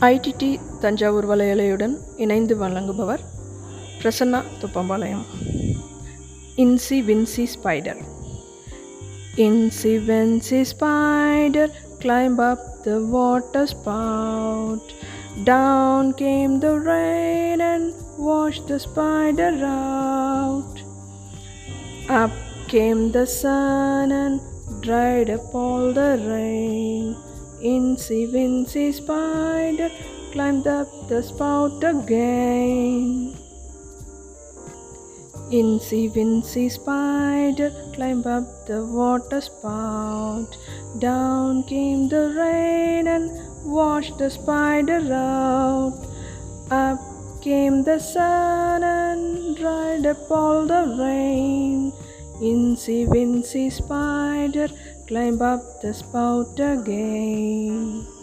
IDD Thanjavur வலையலையுடன் இணைந்து வழங்குபவர் Prasanna Thuppampalayam. Incy Wincy spider. Incy Wincy spider climb up the water spout down came the rain and wash the spider out up came the sun and dried up all the rain. Incy Wincy Spider climbed up the spout again. Incy Wincy Spider climbed up the water spout. Down came the rain and washed the spider out. Up came the sun and dried up all the rain. Incy Wincy Spider climbed up the spout again.